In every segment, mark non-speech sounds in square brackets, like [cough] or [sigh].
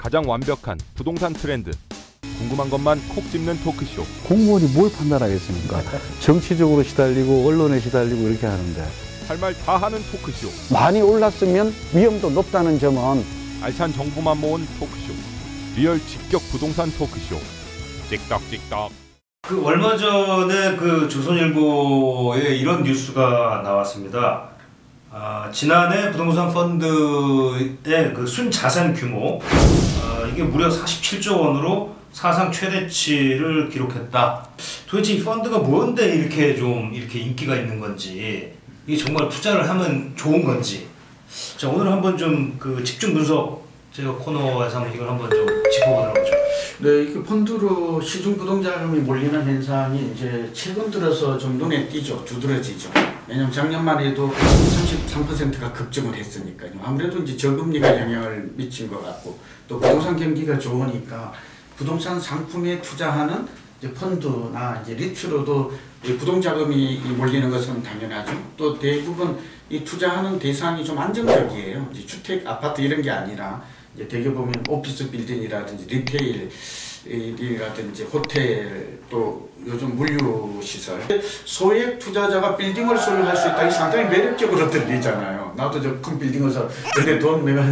가장 완벽한 부동산 트렌드. 궁금한 것만 콕 집는 토크쇼. 공무원이 뭘 판단하겠습니까? [laughs] 정치적으로 시달리고 언론에 시달리고 이렇게 하는데 할 말 다 하는 토크쇼. 많이 올랐으면 위험도 높다는 점은 알찬 정보만 모은 토크쇼. real 직격 부동산 토크쇼. 찍덕찍덕. 그 얼마 전에 그 조선일보에 이런 뉴스가 나왔습니다. 아, 지난해 부동산 펀드의 그 순자산 규모 아, 이게 무려 47조 원으로 사상 최대치를 기록했다. 도대체 이 펀드가 뭔데 이렇게 좀 이렇게 인기가 있는 건지 이게 정말 투자를 하면 좋은 건지 자 오늘 한번 좀 그 집중 분석 제가 코너에서 한번 이걸 한번 좀 짚어보도록. 네, 그 펀드로 시중 부동자금이 몰리는 현상이 이제 최근 들어서 좀 눈에 띄죠, 두드러지죠. 왜냐면 작년만 해도 33%가 급증을 했으니까요. 아무래도 이제 저금리가 영향을 미친 것 같고 또 부동산 경기가 좋으니까 부동산 상품에 투자하는 이제 펀드나 이제 리츠로도 이 부동자금이 몰리는 것은 당연하죠. 또 대부분 이 투자하는 대상이 좀 안정적이에요. 이제 주택, 아파트 이런 게 아니라 대개 보면 오피스 빌딩이라든지 retail이라든지 호텔 또 요즘 물류 시설 소액 투자자가 빌딩을 소유할 수 있다 이 상당히 매력적으로 들리잖아요. 나도 저 큰 빌딩을 사 근데 돈 내가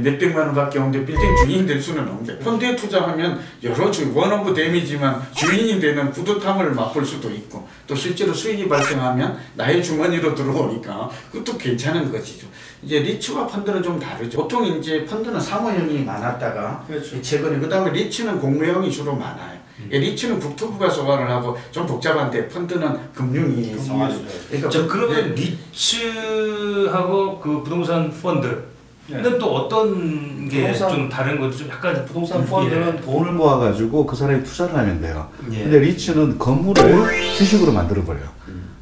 몇 백만 원밖에 없는데 빌딩 주인이 될 수는 없는데 펀드에 투자하면 여러 주 one of them이지만 주인이 되는 뿌듯함을 맛볼 수도 있고 또 실제로 수익이 발생하면 나의 주머니로 들어오니까 그것도 괜찮은 것이죠. 이제 리츠와 펀드는 좀 다르죠. 보통 이제 펀드는 사모형이 많았다가 그렇죠. 최근에 그 다음에 리츠는 공모형이 주로 많아요. 예, 리츠는 국토부가 소관을 하고 좀 복잡한데 펀드는 금융이 소관을. 그러니까 자 그- 그러면 네. 리츠하고 그 부동산 펀드는 또 어떤 게 좀 다른 건지 좀 약간 부동산 펀드는 돈을 모아가지고 그 사람이 투자를 하면 돼요. 예. 근데 리츠는 건물을 주식으로 만들어버려요.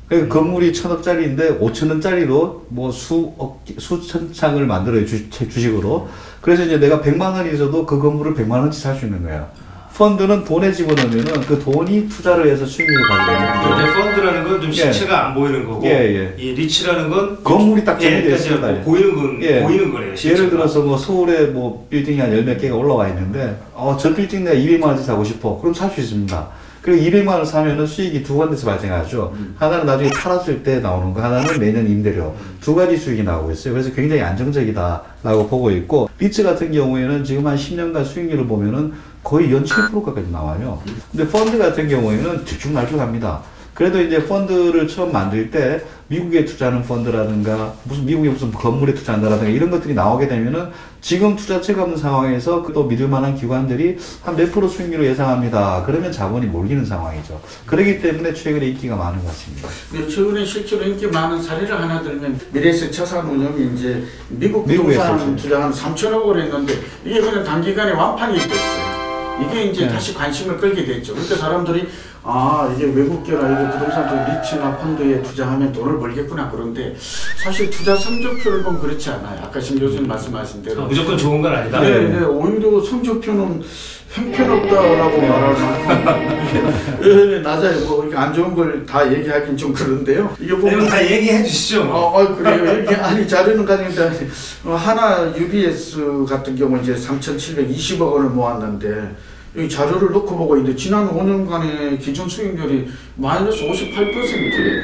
그러니까 건물이 천억짜리인데 오천원짜리로 뭐 수억, 수천 창을 만들어요, 주, 주식으로. 그래서 이제 내가 백만 원이 있어도 그 건물을 백만 원치 살 수 있는 거예요. 펀드는 돈에 집어넣으면은 그 돈이 투자를 해서 수익률을 가져가는 이제 거죠. 펀드라는 건 좀 예. 실체가 안 보이는 거고 예, 예. 이 리츠라는 건 건물이 딱 예, 정해져 그러니까 있습니다. 뭐 보이는 건 예. 보이는 거네요. 실체가. 예를 들어서 뭐 서울에 뭐 빌딩이 한 열 몇 개가 올라와 있는데 어저 빌딩 내가 200만 원치 사고 싶어. 그럼 살 수 있습니다. 그리고 200만 원을 사면은 수익이 두 군데서 발생하죠. 하나는 나중에 팔았을 때 나오는 거, 하나는 매년 임대료. 두 가지 수익이 나오고 있어요. 그래서 굉장히 안정적이다라고 보고 있고, 리츠 같은 경우에는 지금 한 10년간 수익률을 보면은 거의 연 7%까지 나와요. 근데 펀드 같은 경우에는 들쭉날쭉합니다. 그래도 이제 펀드를 처음 만들 때 미국에 투자하는 펀드라든가 무슨 미국에 무슨 건물에 투자한다라든가 이런 것들이 나오게 되면은 지금 투자처가 없는 상황에서 또 믿을 만한 기관들이 한 몇 프로 수익률을 예상합니다. 그러면 자본이 몰리는 상황이죠. 그렇기 때문에 최근에 인기가 많은 것 같습니다. 근데 최근에 실제로 인기 많은 사례를 하나 들면 미래에셋 차산운용이 이제 미국 부동산 지금. 투자 한 3천억을 했는데 이게 그냥 단기간에 완판이 됐어요. 이게 이제 네. 다시 관심을 끌게 됐죠. 그러니까 사람들이 아 이게 외국계라 이게 부동산 쪽 리츠나 펀드에 투자하면 돈을 벌겠구나 그런데 사실 투자 성적표를 보면 그렇지 않아요. 아까 신 교수님 말씀하신 대로 어, 무조건 좋은 건 아니다. 네, 네, 오히려 성적표는 형편없다라고 말하는 예, 낮아요. 뭐 이렇게 안 좋은 걸 다 얘기하긴 좀 그런데요. 이게 보면 다 얘기해 주시죠. 뭐. 어, 어 그래요. 이게 아니 자료는 가는데 어, 하나 UBS 같은 경우 이제 3,720억 원을 모았는데 이 자료를 놓고 보고 있는데 지난 5년간의 기준 수익률이 마이너스 58%예요.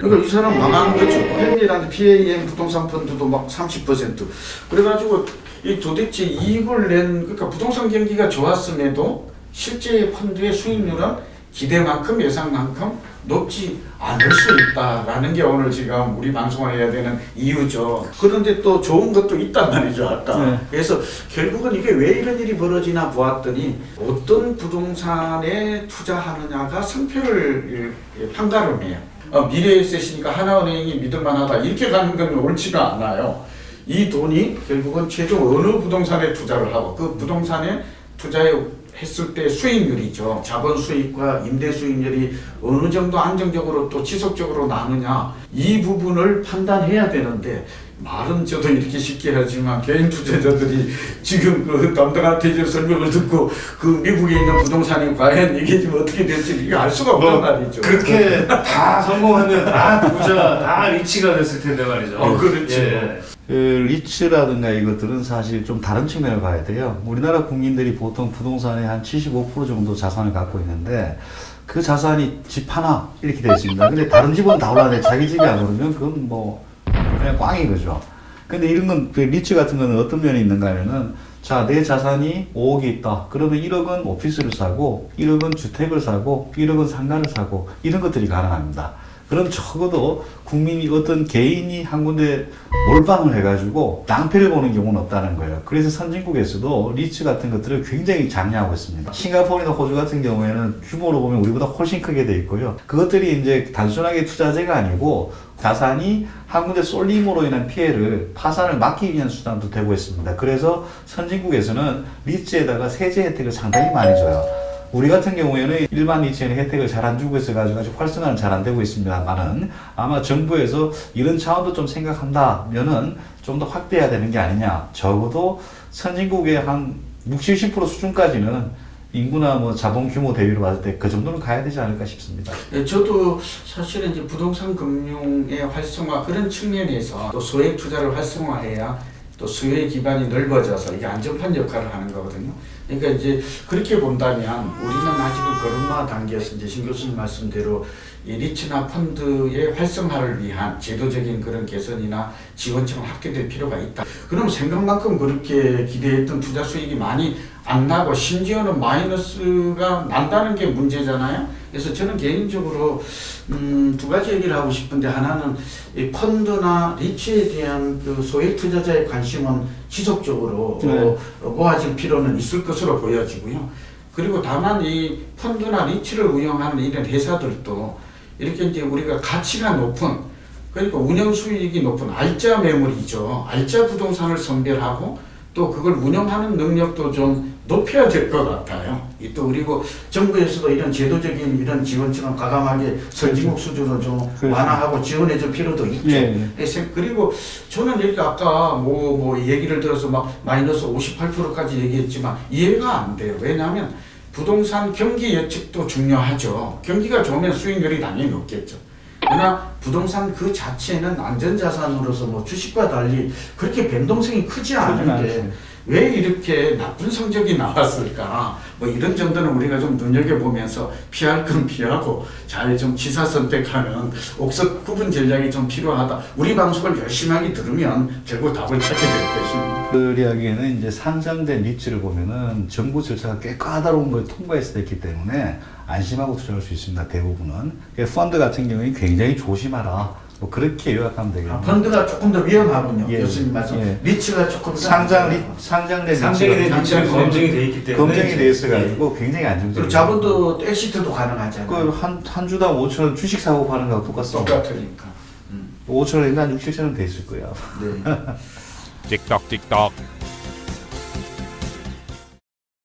그러니까 이 사람 망한 거죠. 펜리라는 PAM 부동산 펀드도 막 30%. 그래가지고 이 도대체 이익을 낸 그러니까 부동산 경기가 좋았음에도 실제 펀드의 수익률은 기대만큼 예상만큼 높지 않을 수 있다라는 게 오늘 지금 우리 방송을 해야 되는 이유죠. 그런데 또 좋은 것도 있단 말이죠, 아까. 네. 그래서 결국은 이게 왜 이런 일이 벌어지나 보았더니 어떤 부동산에 투자하느냐가 성표를 예, 판가름해요. 어, 미래에셋이니까 하나은행이 믿을만하다 이렇게 가는 건 옳지가 않아요. 이 돈이 결국은 최종 어느 부동산에 투자를 하고 그 부동산에 투자해 했을 때 수익률이죠. 자본 수익과 임대 수익률이 어느 정도 안정적으로 또 지속적으로 나느냐 이 부분을 판단해야 되는데 말은 저도 이렇게 쉽게 하지만 개인 투자자들이 지금 그 담당한테 이제 설명을 듣고 그 미국에 있는 부동산이 과연 이게 지금 어떻게 될지 알 수가 없단 뭐, 말이죠. 그렇게 다 성공하면 다 부자, 다 리치가 됐을 텐데 말이죠. 어, 그렇죠. 예. 그 리츠라든가 이것들은 사실 좀 다른 측면을 봐야 돼요. 우리나라 국민들이 보통 부동산의 한 75% 정도 자산을 갖고 있는데 그 자산이 집 하나 이렇게 되어 있습니다. 근데 다른 집은 다 올라가는데 자기 집이 안 오르면 그건 뭐 그냥 꽝인 거죠. 근데 이런 건, 그 리츠 같은 거는 어떤 면이 있는가 하면은 자, 내 자산이 5억이 있다. 그러면 1억은 오피스를 사고, 1억은 주택을 사고, 1억은 상가를 사고, 이런 것들이 가능합니다. 그럼 적어도 국민이 어떤 개인이 한 군데 몰빵을 해가지고 낭패를 보는 경우는 없다는 거예요. 그래서 선진국에서도 리츠 같은 것들을 굉장히 장려하고 있습니다. 싱가포르나 호주 같은 경우에는 규모로 보면 우리보다 훨씬 크게 돼 있고요. 그것들이 이제 단순하게 투자재가 아니고 자산이 한 군데 쏠림으로 인한 피해를 파산을 막기 위한 수단도 되고 있습니다. 그래서 선진국에서는 리츠에다가 세제 혜택을 상당히 많이 줘요. 우리 같은 경우에는 일반 리츠에는 혜택을 잘 안 주고 있어가지고 아직 활성화는 잘 안 되고 있습니다만은 아마 정부에서 이런 차원도 좀 생각한다면은 좀 더 확대해야 되는 게 아니냐. 적어도 선진국의 한 60, 70% 수준까지는 인구나 뭐 자본 규모 대비로 봤을 때 그 정도는 가야 되지 않을까 싶습니다. 예, 저도 사실은 이제 부동산 금융의 활성화 그런 측면에서 또 소액 투자를 활성화해야 또 수요 기반이 넓어져서 이게 안전판 역할을 하는 거거든요. 그러니까 이제 그렇게 본다면 우리는 아직은 걸음마 단계에서 이제 신 교수님 말씀대로 이 리츠나 펀드의 활성화를 위한 제도적인 그런 개선이나 지원책을 확대될 필요가 있다. 그럼 생각만큼 그렇게 기대했던 투자 수익이 많이 안 나고 심지어는 마이너스가 난다는 게 문제잖아요. 그래서 저는 개인적으로 음, 두 가지 얘기를 하고 싶은데 하나는 이 펀드나 리츠에 대한 그 소액 투자자의 관심은 지속적으로 네. 어, 어, 모아질 필요는 있을 것으로 보여지고요. 그리고 다만 이 펀드나 리츠를 운영하는 이런 회사들도 이렇게 이제 우리가 가치가 높은 그러니까 운영 수익이 높은 알짜 매물이죠. 알짜 부동산을 선별하고 또 그걸 운영하는 능력도 좀 높여야 될 것 같아요. 이또 그리고 정부에서도 이런 제도적인 이런 지원처럼 과감하게 선진국 수준으로 좀 그렇죠. 완화하고 지원해 줄 필요도 있죠. 예, 예. 그리고 저는 이렇게 아까 뭐, 뭐 얘기를 들어서 막 마이너스 58%까지 얘기했지만 이해가 안 돼요. 왜냐하면 부동산 경기 예측도 중요하죠. 경기가 좋으면 수익률이 당연히 높겠죠. 그러나 부동산 그 자체는 안전자산으로서 뭐 주식과 달리 그렇게 변동성이 크지 않은데. 왜 이렇게 나쁜 성적이 나왔을까? 뭐 이런 정도는 우리가 좀 눈여겨보면서 피할 건 피하고 잘 좀 지사 선택하는 옥석 구분 전략이 좀 필요하다. 우리 방송을 열심히 하게 들으면 결국 답을 찾게 될 것입니다. 그들이 하기에는 이제 상장된 리츠를 보면은 정부 절차가 꽤 까다로운 걸 통과해서 됐기 때문에 안심하고 투자할 수 있습니다. 대부분은. 펀드 같은 경우에 굉장히 조심하라. 뭐 그렇게 요약하면 아, 되겠네요. 펀드가 조금 더 위험하군요. 예, 교수님 말씀. 예. 리츠가 조금 더 상장 리, 상장된 상장이 된 리츠가 리츠는 검증이 돼 있기 때문에 검증이 돼 있어 가지고 굉장히 그리고 안정적이에요. 자본도 exit도 가능하잖아요. 그한 한 주당 5천 원 주식 사고 파는 거하고 똑같습니다. 똑같으니까. 음. 5천 원인데 한 6, 7천 원돼 있을 거예요. 네. [laughs] 찌깍찌깍